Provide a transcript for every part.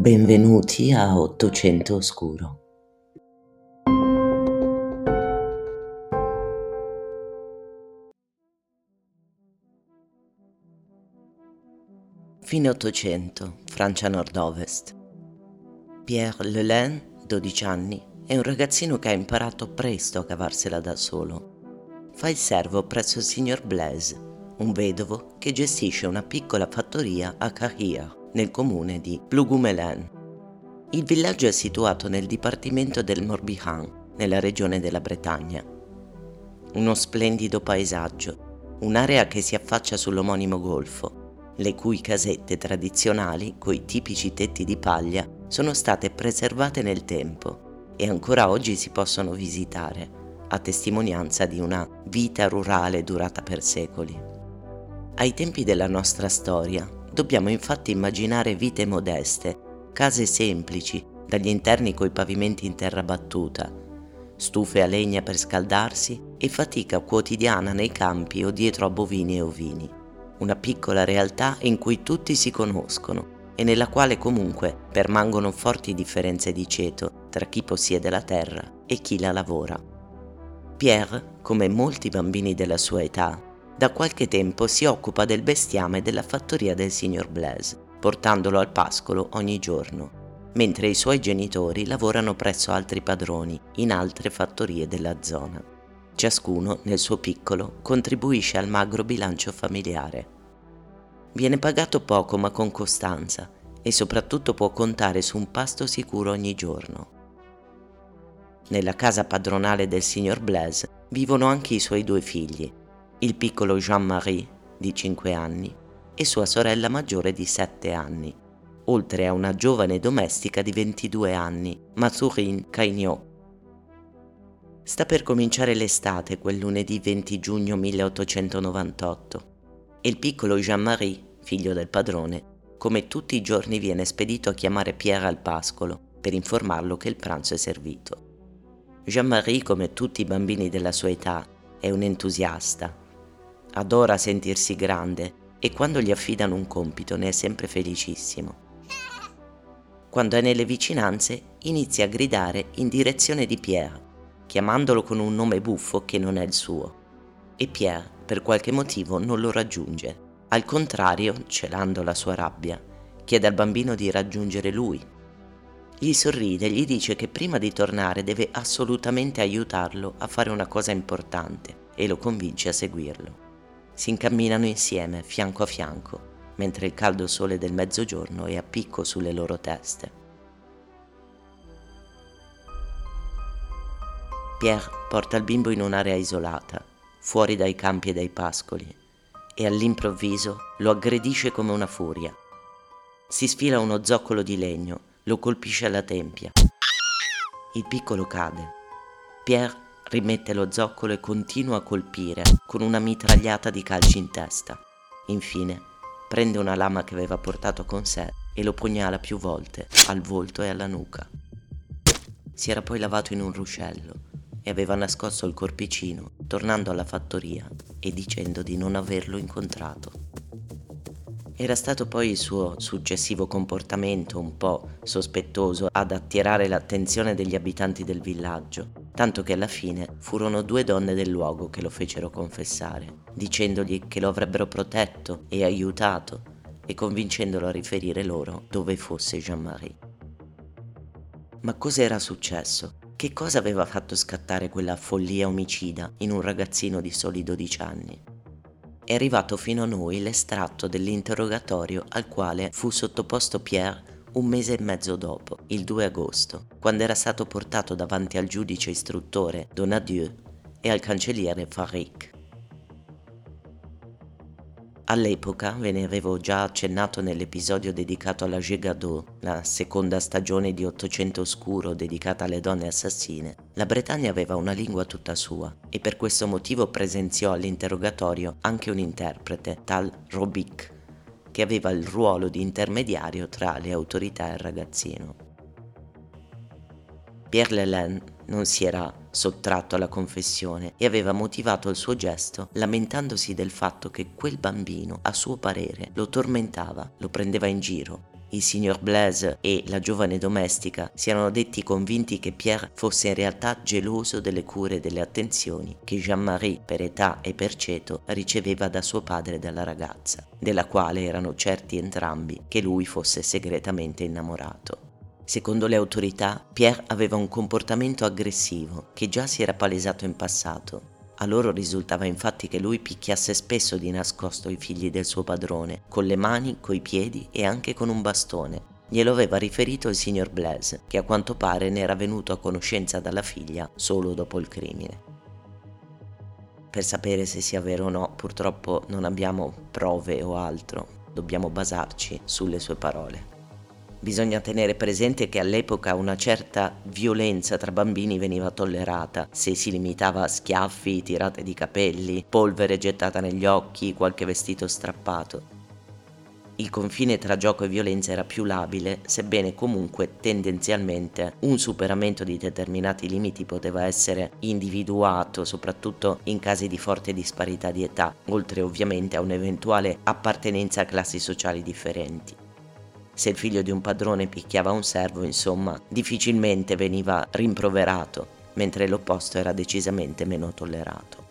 Benvenuti a Ottocento Oscuro. Fine Ottocento, Francia nord-ovest. Pierre Lelain, 12 anni, è un ragazzino che ha imparato presto a cavarsela da solo. Fa il servo presso il signor Blaise, un vedovo che gestisce una piccola fattoria a Carrière nel comune di Plougoumelen. Il villaggio è situato nel dipartimento del Morbihan, nella regione della Bretagna. Uno splendido paesaggio, un'area che si affaccia sull'omonimo golfo, le cui casette tradizionali, coi tipici tetti di paglia, sono state preservate nel tempo e ancora oggi si possono visitare, a testimonianza di una vita rurale durata per secoli. Ai tempi della nostra storia, Dobbiamo infatti immaginare vite modeste, case semplici, dagli interni coi pavimenti in terra battuta, stufe a legna per scaldarsi e fatica quotidiana nei campi o dietro a bovini e ovini. Una piccola realtà in cui tutti si conoscono e nella quale comunque permangono forti differenze di ceto tra chi possiede la terra e chi la lavora. Pierre, come molti bambini della sua età, da qualche tempo si occupa del bestiame della fattoria del signor Blaise, portandolo al pascolo ogni giorno, mentre i suoi genitori lavorano presso altri padroni in altre fattorie della zona. Ciascuno, nel suo piccolo, contribuisce al magro bilancio familiare. Viene pagato poco ma con costanza e soprattutto può contare su un pasto sicuro ogni giorno. Nella casa padronale del signor Blaise vivono anche i suoi due figli, il piccolo Jean-Marie di 5 anni e sua sorella maggiore di 7 anni, oltre a una giovane domestica di 22 anni, Mathurin Caignot. Sta per cominciare l'estate quel lunedì 20 giugno 1898 e il piccolo Jean-Marie, figlio del padrone, come tutti i giorni viene spedito a chiamare Pierre al pascolo per informarlo che il pranzo è servito. Jean-Marie, come tutti i bambini della sua età, è un entusiasta adora sentirsi grande e quando gli affidano un compito ne è sempre felicissimo. Quando è nelle vicinanze inizia a gridare in direzione di Pierre, chiamandolo con un nome buffo che non è il suo. E Pierre, per qualche motivo, non lo raggiunge. Al contrario, celando la sua rabbia, chiede al bambino di raggiungere lui. Gli sorride e gli dice che prima di tornare deve assolutamente aiutarlo a fare una cosa importante e lo convince a seguirlo si incamminano insieme, fianco a fianco, mentre il caldo sole del mezzogiorno è a picco sulle loro teste. Pierre porta il bimbo in un'area isolata, fuori dai campi e dai pascoli, e all'improvviso lo aggredisce come una furia. Si sfila uno zoccolo di legno, lo colpisce alla tempia. Il piccolo cade. Pierre rimette lo zoccolo e continua a colpire con una mitragliata di calci in testa. Infine, prende una lama che aveva portato con sé e lo pugnala più volte al volto e alla nuca. Si era poi lavato in un ruscello e aveva nascosto il corpicino, tornando alla fattoria e dicendo di non averlo incontrato. Era stato poi il suo successivo comportamento un po' sospettoso ad attirare l'attenzione degli abitanti del villaggio, tanto che alla fine furono due donne del luogo che lo fecero confessare, dicendogli che lo avrebbero protetto e aiutato e convincendolo a riferire loro dove fosse Jean-Marie. Ma cos'era successo? Che cosa aveva fatto scattare quella follia omicida in un ragazzino di soli 12 anni? È arrivato fino a noi l'estratto dell'interrogatorio al quale fu sottoposto Pierre un mese e mezzo dopo, il 2 agosto, quando era stato portato davanti al giudice istruttore Donadieu e al cancelliere Faric. All'epoca, ve ne avevo già accennato nell'episodio dedicato alla Gigadot, la seconda stagione di Ottocento Oscuro dedicata alle donne assassine, la Bretagna aveva una lingua tutta sua e per questo motivo presenziò all'interrogatorio anche un interprete, tal Robic, che aveva il ruolo di intermediario tra le autorità e il ragazzino. Pierre Lelain non si era sottratto alla confessione e aveva motivato il suo gesto lamentandosi del fatto che quel bambino, a suo parere, lo tormentava, lo prendeva in giro il signor Blaise e la giovane domestica si erano detti convinti che Pierre fosse in realtà geloso delle cure e delle attenzioni che Jean-Marie, per età e per ceto, riceveva da suo padre e dalla ragazza, della quale erano certi entrambi che lui fosse segretamente innamorato. Secondo le autorità, Pierre aveva un comportamento aggressivo che già si era palesato in passato a loro risultava infatti che lui picchiasse spesso di nascosto i figli del suo padrone, con le mani, coi piedi e anche con un bastone. Glielo aveva riferito il signor Blaise, che a quanto pare ne era venuto a conoscenza dalla figlia solo dopo il crimine. Per sapere se sia vero o no, purtroppo non abbiamo prove o altro, dobbiamo basarci sulle sue parole. Bisogna tenere presente che all'epoca una certa violenza tra bambini veniva tollerata se si limitava a schiaffi, tirate di capelli, polvere gettata negli occhi, qualche vestito strappato. Il confine tra gioco e violenza era più labile, sebbene comunque tendenzialmente un superamento di determinati limiti poteva essere individuato, soprattutto in casi di forte disparità di età, oltre ovviamente a un'eventuale appartenenza a classi sociali differenti. Se il figlio di un padrone picchiava un servo, insomma, difficilmente veniva rimproverato, mentre l'opposto era decisamente meno tollerato.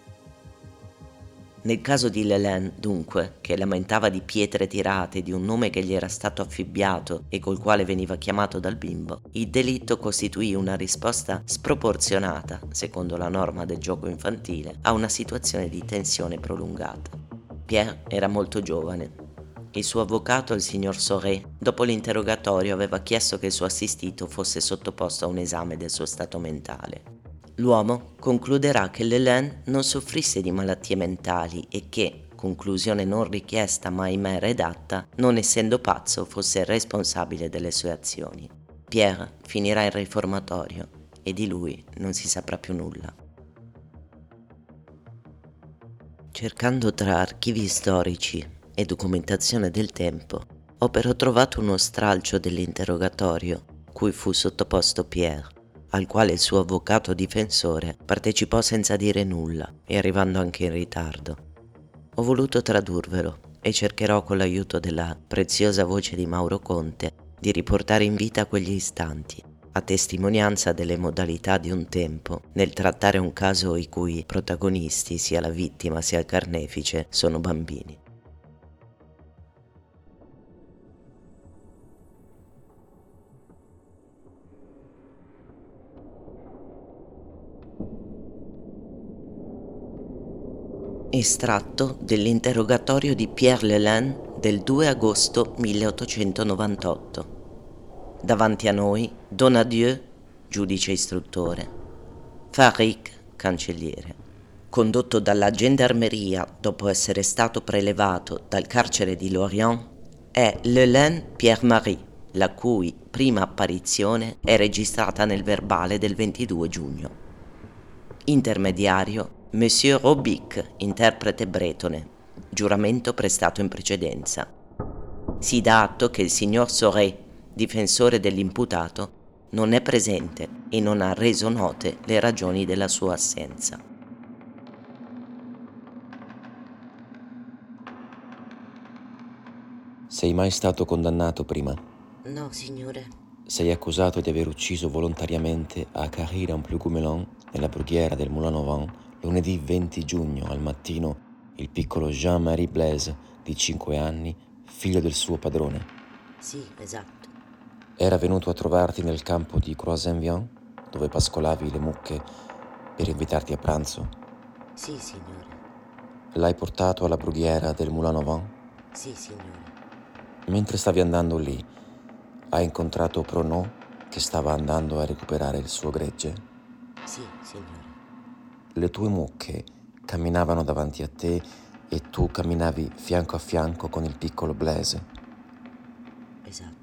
Nel caso di Lelen, dunque, che lamentava di pietre tirate, di un nome che gli era stato affibbiato e col quale veniva chiamato dal bimbo, il delitto costituì una risposta sproporzionata, secondo la norma del gioco infantile, a una situazione di tensione prolungata. Pierre era molto giovane, il suo avvocato, il signor Soré, dopo l'interrogatorio aveva chiesto che il suo assistito fosse sottoposto a un esame del suo stato mentale. L'uomo concluderà che Lelaine non soffrisse di malattie mentali e che, conclusione non richiesta ma ahimè redatta, non essendo pazzo fosse responsabile delle sue azioni. Pierre finirà in riformatorio e di lui non si saprà più nulla. Cercando tra archivi storici e documentazione del tempo, ho però trovato uno stralcio dell'interrogatorio cui fu sottoposto Pierre, al quale il suo avvocato difensore partecipò senza dire nulla e arrivando anche in ritardo. Ho voluto tradurvelo e cercherò con l'aiuto della preziosa voce di Mauro Conte di riportare in vita quegli istanti, a testimonianza delle modalità di un tempo nel trattare un caso i cui protagonisti, sia la vittima sia il carnefice, sono bambini. Estratto dell'interrogatorio di Pierre Lelin del 2 agosto 1898. Davanti a noi Donadieu, giudice istruttore, Farik, cancelliere. Condotto dalla gendarmeria dopo essere stato prelevato dal carcere di Lorient, è Lelin Pierre-Marie, la cui prima apparizione è registrata nel verbale del 22 giugno. Intermediario Monsieur Robic, interprete bretone, giuramento prestato in precedenza. Si dà atto che il signor Soré, difensore dell'imputato, non è presente e non ha reso note le ragioni della sua assenza. Sei mai stato condannato prima? No, signore. Sei accusato di aver ucciso volontariamente a Carrera en Plugumelon, nella brughiera del Moulin Auvent, Lunedì 20 giugno al mattino il piccolo Jean-Marie Blaise di 5 anni, figlio del suo padrone. Sì, esatto. Era venuto a trovarti nel campo di Croix-en-Vian, dove pascolavi le mucche, per invitarti a pranzo? Sì, signore. L'hai portato alla brughiera del Moulin Auvent? Sì, signore. Mentre stavi andando lì, hai incontrato Pronot che stava andando a recuperare il suo gregge? Sì, signore le tue mucche camminavano davanti a te e tu camminavi fianco a fianco con il piccolo Blaise. Esatto.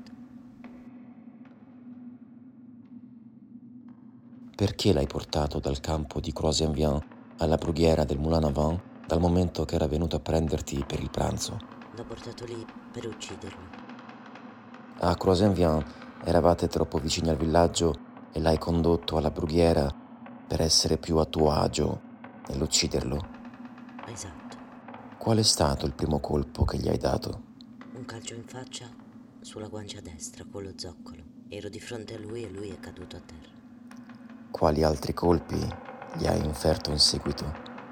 Perché l'hai portato dal campo di Croix-en-Vian alla brughiera del Moulin Avant dal momento che era venuto a prenderti per il pranzo? L'ho portato lì per ucciderlo. A Croix-en-Vian eravate troppo vicini al villaggio e l'hai condotto alla brughiera per essere più a tuo agio nell'ucciderlo? Esatto. Qual è stato il primo colpo che gli hai dato? Un calcio in faccia sulla guancia destra con lo zoccolo. Ero di fronte a lui e lui è caduto a terra. Quali altri colpi gli hai inferto in seguito?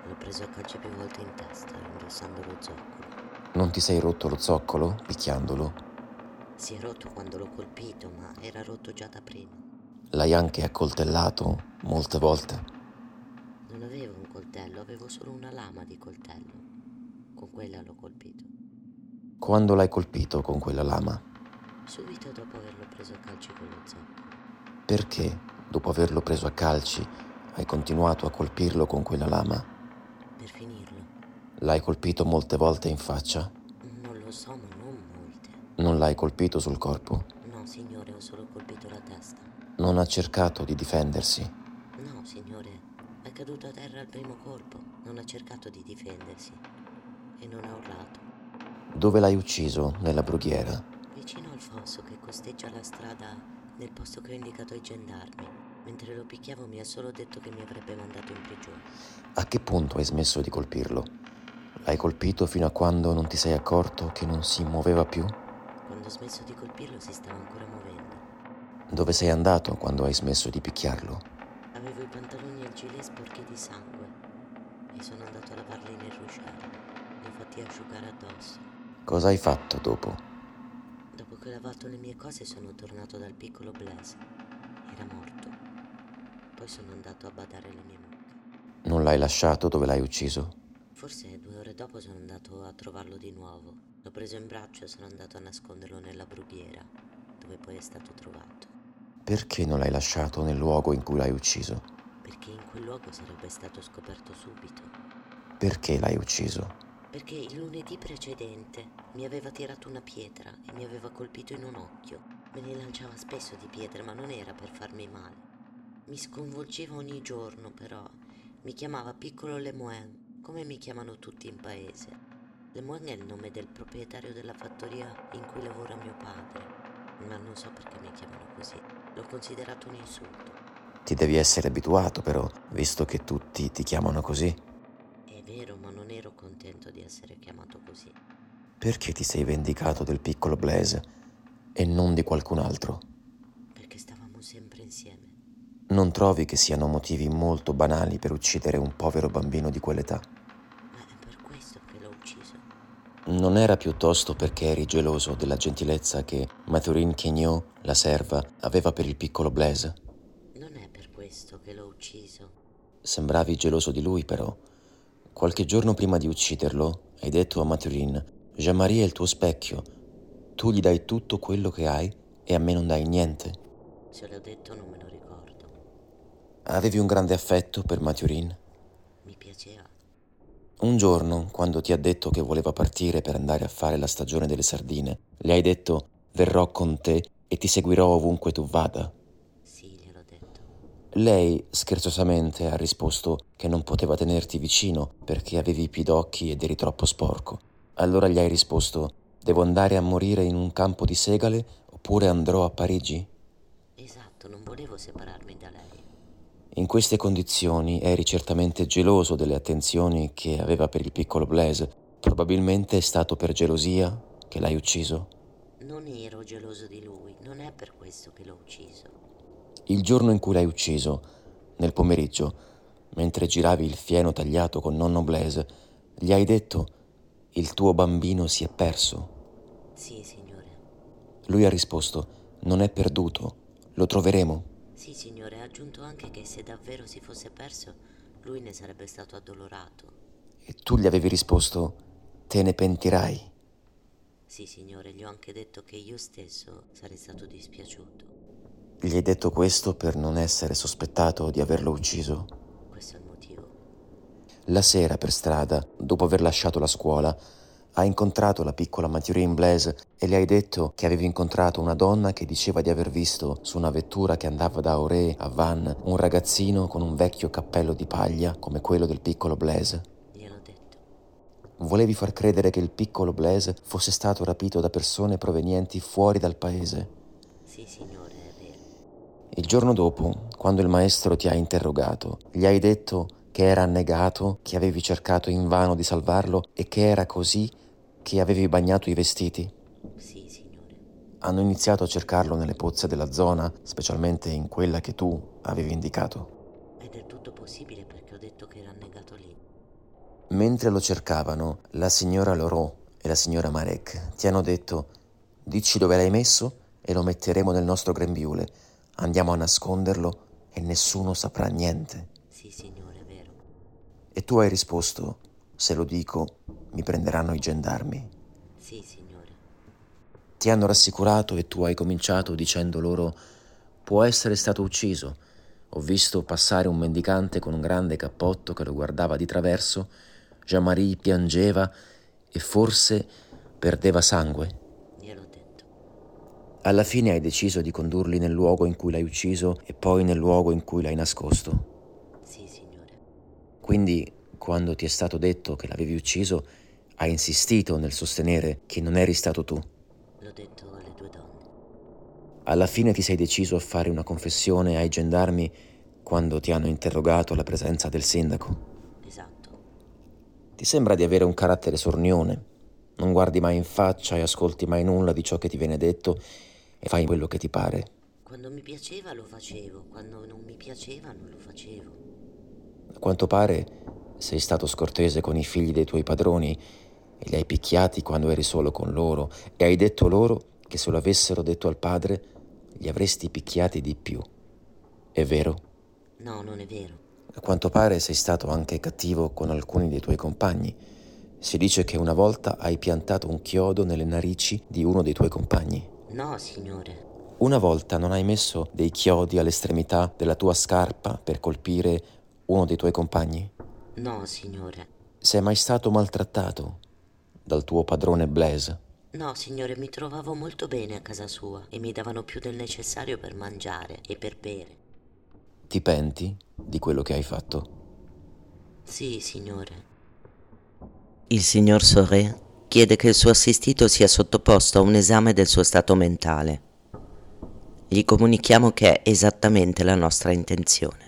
L'ho preso a calci più volte in testa, indossando lo zoccolo. Non ti sei rotto lo zoccolo picchiandolo? Si è rotto quando l'ho colpito, ma era rotto già da prima. L'hai anche accoltellato molte volte? Non avevo un coltello, avevo solo una lama di coltello. Con quella l'ho colpito. Quando l'hai colpito con quella lama? Subito dopo averlo preso a calci con lo zoccolo. Perché, dopo averlo preso a calci, hai continuato a colpirlo con quella lama? Per finirlo. L'hai colpito molte volte in faccia? Non lo so, ma non molte. Non l'hai colpito sul corpo? No, signore, ho solo colpito la testa. Non ha cercato di difendersi? No, signore, è caduto a terra al primo colpo. Non ha cercato di difendersi. E non ha urlato. Dove l'hai ucciso? Nella brughiera? Vicino al fosso che costeggia la strada nel posto che ho indicato ai gendarmi. Mentre lo picchiavo mi ha solo detto che mi avrebbe mandato in prigione. A che punto hai smesso di colpirlo? L'hai colpito fino a quando non ti sei accorto che non si muoveva più? Quando ho smesso di colpirlo si stava ancora muovendo. Dove sei andato quando hai smesso di picchiarlo? Avevo i pantaloni e il gilet sporchi di sangue e sono andato a lavarli nel ruscello. Li ho fatti asciugare addosso. Cosa hai fatto dopo? Dopo che ho lavato le mie cose sono tornato dal piccolo Blaise. Era morto. Poi sono andato a badare le mie mucche. Non l'hai lasciato dove l'hai ucciso? Forse due ore dopo sono andato a trovarlo di nuovo. L'ho preso in braccio e sono andato a nasconderlo nella brughiera, dove poi è stato trovato. Perché non l'hai lasciato nel luogo in cui l'hai ucciso? Perché in quel luogo sarebbe stato scoperto subito. Perché l'hai ucciso? Perché il lunedì precedente mi aveva tirato una pietra e mi aveva colpito in un occhio. Me ne lanciava spesso di pietre, ma non era per farmi male. Mi sconvolgeva ogni giorno, però. Mi chiamava piccolo Lemoine, come mi chiamano tutti in paese. Lemoine è il nome del proprietario della fattoria in cui lavora mio padre, ma non so perché mi chiamano così. L'ho considerato un insulto. Ti devi essere abituato però, visto che tutti ti chiamano così. È vero, ma non ero contento di essere chiamato così. Perché ti sei vendicato del piccolo Blaise e non di qualcun altro? Perché stavamo sempre insieme. Non trovi che siano motivi molto banali per uccidere un povero bambino di quell'età? Ma è per questo che l'ho ucciso. Non era piuttosto perché eri geloso della gentilezza che Mathurin Kenyo, la serva, aveva per il piccolo Blaise? Non è per questo che l'ho ucciso. Sembravi geloso di lui, però. Qualche giorno prima di ucciderlo, hai detto a Mathurin: Jean-Marie è il tuo specchio. Tu gli dai tutto quello che hai e a me non dai niente. Se l'ho detto non me lo ricordo. Avevi un grande affetto per Mathurin? Un giorno, quando ti ha detto che voleva partire per andare a fare la stagione delle sardine, le hai detto: Verrò con te e ti seguirò ovunque tu vada. Sì, gliel'ho detto. Lei, scherzosamente, ha risposto che non poteva tenerti vicino perché avevi i pidocchi ed eri troppo sporco. Allora gli hai risposto: Devo andare a morire in un campo di segale oppure andrò a Parigi? Esatto, non volevo separarmi da lei. In queste condizioni eri certamente geloso delle attenzioni che aveva per il piccolo Blaise. Probabilmente è stato per gelosia che l'hai ucciso. Non ero geloso di lui, non è per questo che l'ho ucciso. Il giorno in cui l'hai ucciso, nel pomeriggio, mentre giravi il fieno tagliato con nonno Blaise, gli hai detto il tuo bambino si è perso. Sì, signore. Lui ha risposto non è perduto, lo troveremo. Sì, signore, ha aggiunto anche che se davvero si fosse perso, lui ne sarebbe stato addolorato. E tu gli avevi risposto te ne pentirai. Sì, signore, gli ho anche detto che io stesso sarei stato dispiaciuto. Gli hai detto questo per non essere sospettato di averlo ucciso? Questo è il motivo. La sera per strada, dopo aver lasciato la scuola, hai incontrato la piccola Mathurin Blaise e le hai detto che avevi incontrato una donna che diceva di aver visto su una vettura che andava da Auray a Vannes un ragazzino con un vecchio cappello di paglia come quello del piccolo Blaise. Gliel'ho detto. Volevi far credere che il piccolo Blaise fosse stato rapito da persone provenienti fuori dal paese. Sì, signore, è vero. Il giorno dopo, quando il maestro ti ha interrogato, gli hai detto che era annegato, che avevi cercato invano di salvarlo e che era così che avevi bagnato i vestiti. Sì, signore. hanno iniziato a cercarlo nelle pozze della zona, specialmente in quella che tu avevi indicato. È del tutto possibile perché ho detto che era annegato lì. Mentre lo cercavano, la signora Lorò e la signora Marek ti hanno detto dici dove l'hai messo e lo metteremo nel nostro grembiule. Andiamo a nasconderlo e nessuno saprà niente. Sì, signore, è vero. E tu hai risposto, se lo dico, mi prenderanno i gendarmi. Sì, signore. Ti hanno rassicurato e tu hai cominciato dicendo loro, può essere stato ucciso. Ho visto passare un mendicante con un grande cappotto che lo guardava di traverso. Jean-Marie piangeva e forse perdeva sangue. Alla fine hai deciso di condurli nel luogo in cui l'hai ucciso e poi nel luogo in cui l'hai nascosto? Quindi, quando ti è stato detto che l'avevi ucciso, hai insistito nel sostenere che non eri stato tu? L'ho detto alle due donne. Alla fine ti sei deciso a fare una confessione ai gendarmi quando ti hanno interrogato alla presenza del sindaco? Esatto. Ti sembra di avere un carattere sornione. Non guardi mai in faccia e ascolti mai nulla di ciò che ti viene detto e fai quello che ti pare. Quando mi piaceva lo facevo, quando non mi piaceva non lo facevo. A quanto pare sei stato scortese con i figli dei tuoi padroni e li hai picchiati quando eri solo con loro e hai detto loro che se lo avessero detto al padre li avresti picchiati di più. È vero? No, non è vero. A quanto pare sei stato anche cattivo con alcuni dei tuoi compagni. Si dice che una volta hai piantato un chiodo nelle narici di uno dei tuoi compagni. No, signore. Una volta non hai messo dei chiodi all'estremità della tua scarpa per colpire uno dei tuoi compagni? No, signore. Sei mai stato maltrattato dal tuo padrone Blaise? No, signore, mi trovavo molto bene a casa sua e mi davano più del necessario per mangiare e per bere. Ti penti di quello che hai fatto? Sì, signore. Il signor Soré chiede che il suo assistito sia sottoposto a un esame del suo stato mentale. Gli comunichiamo che è esattamente la nostra intenzione.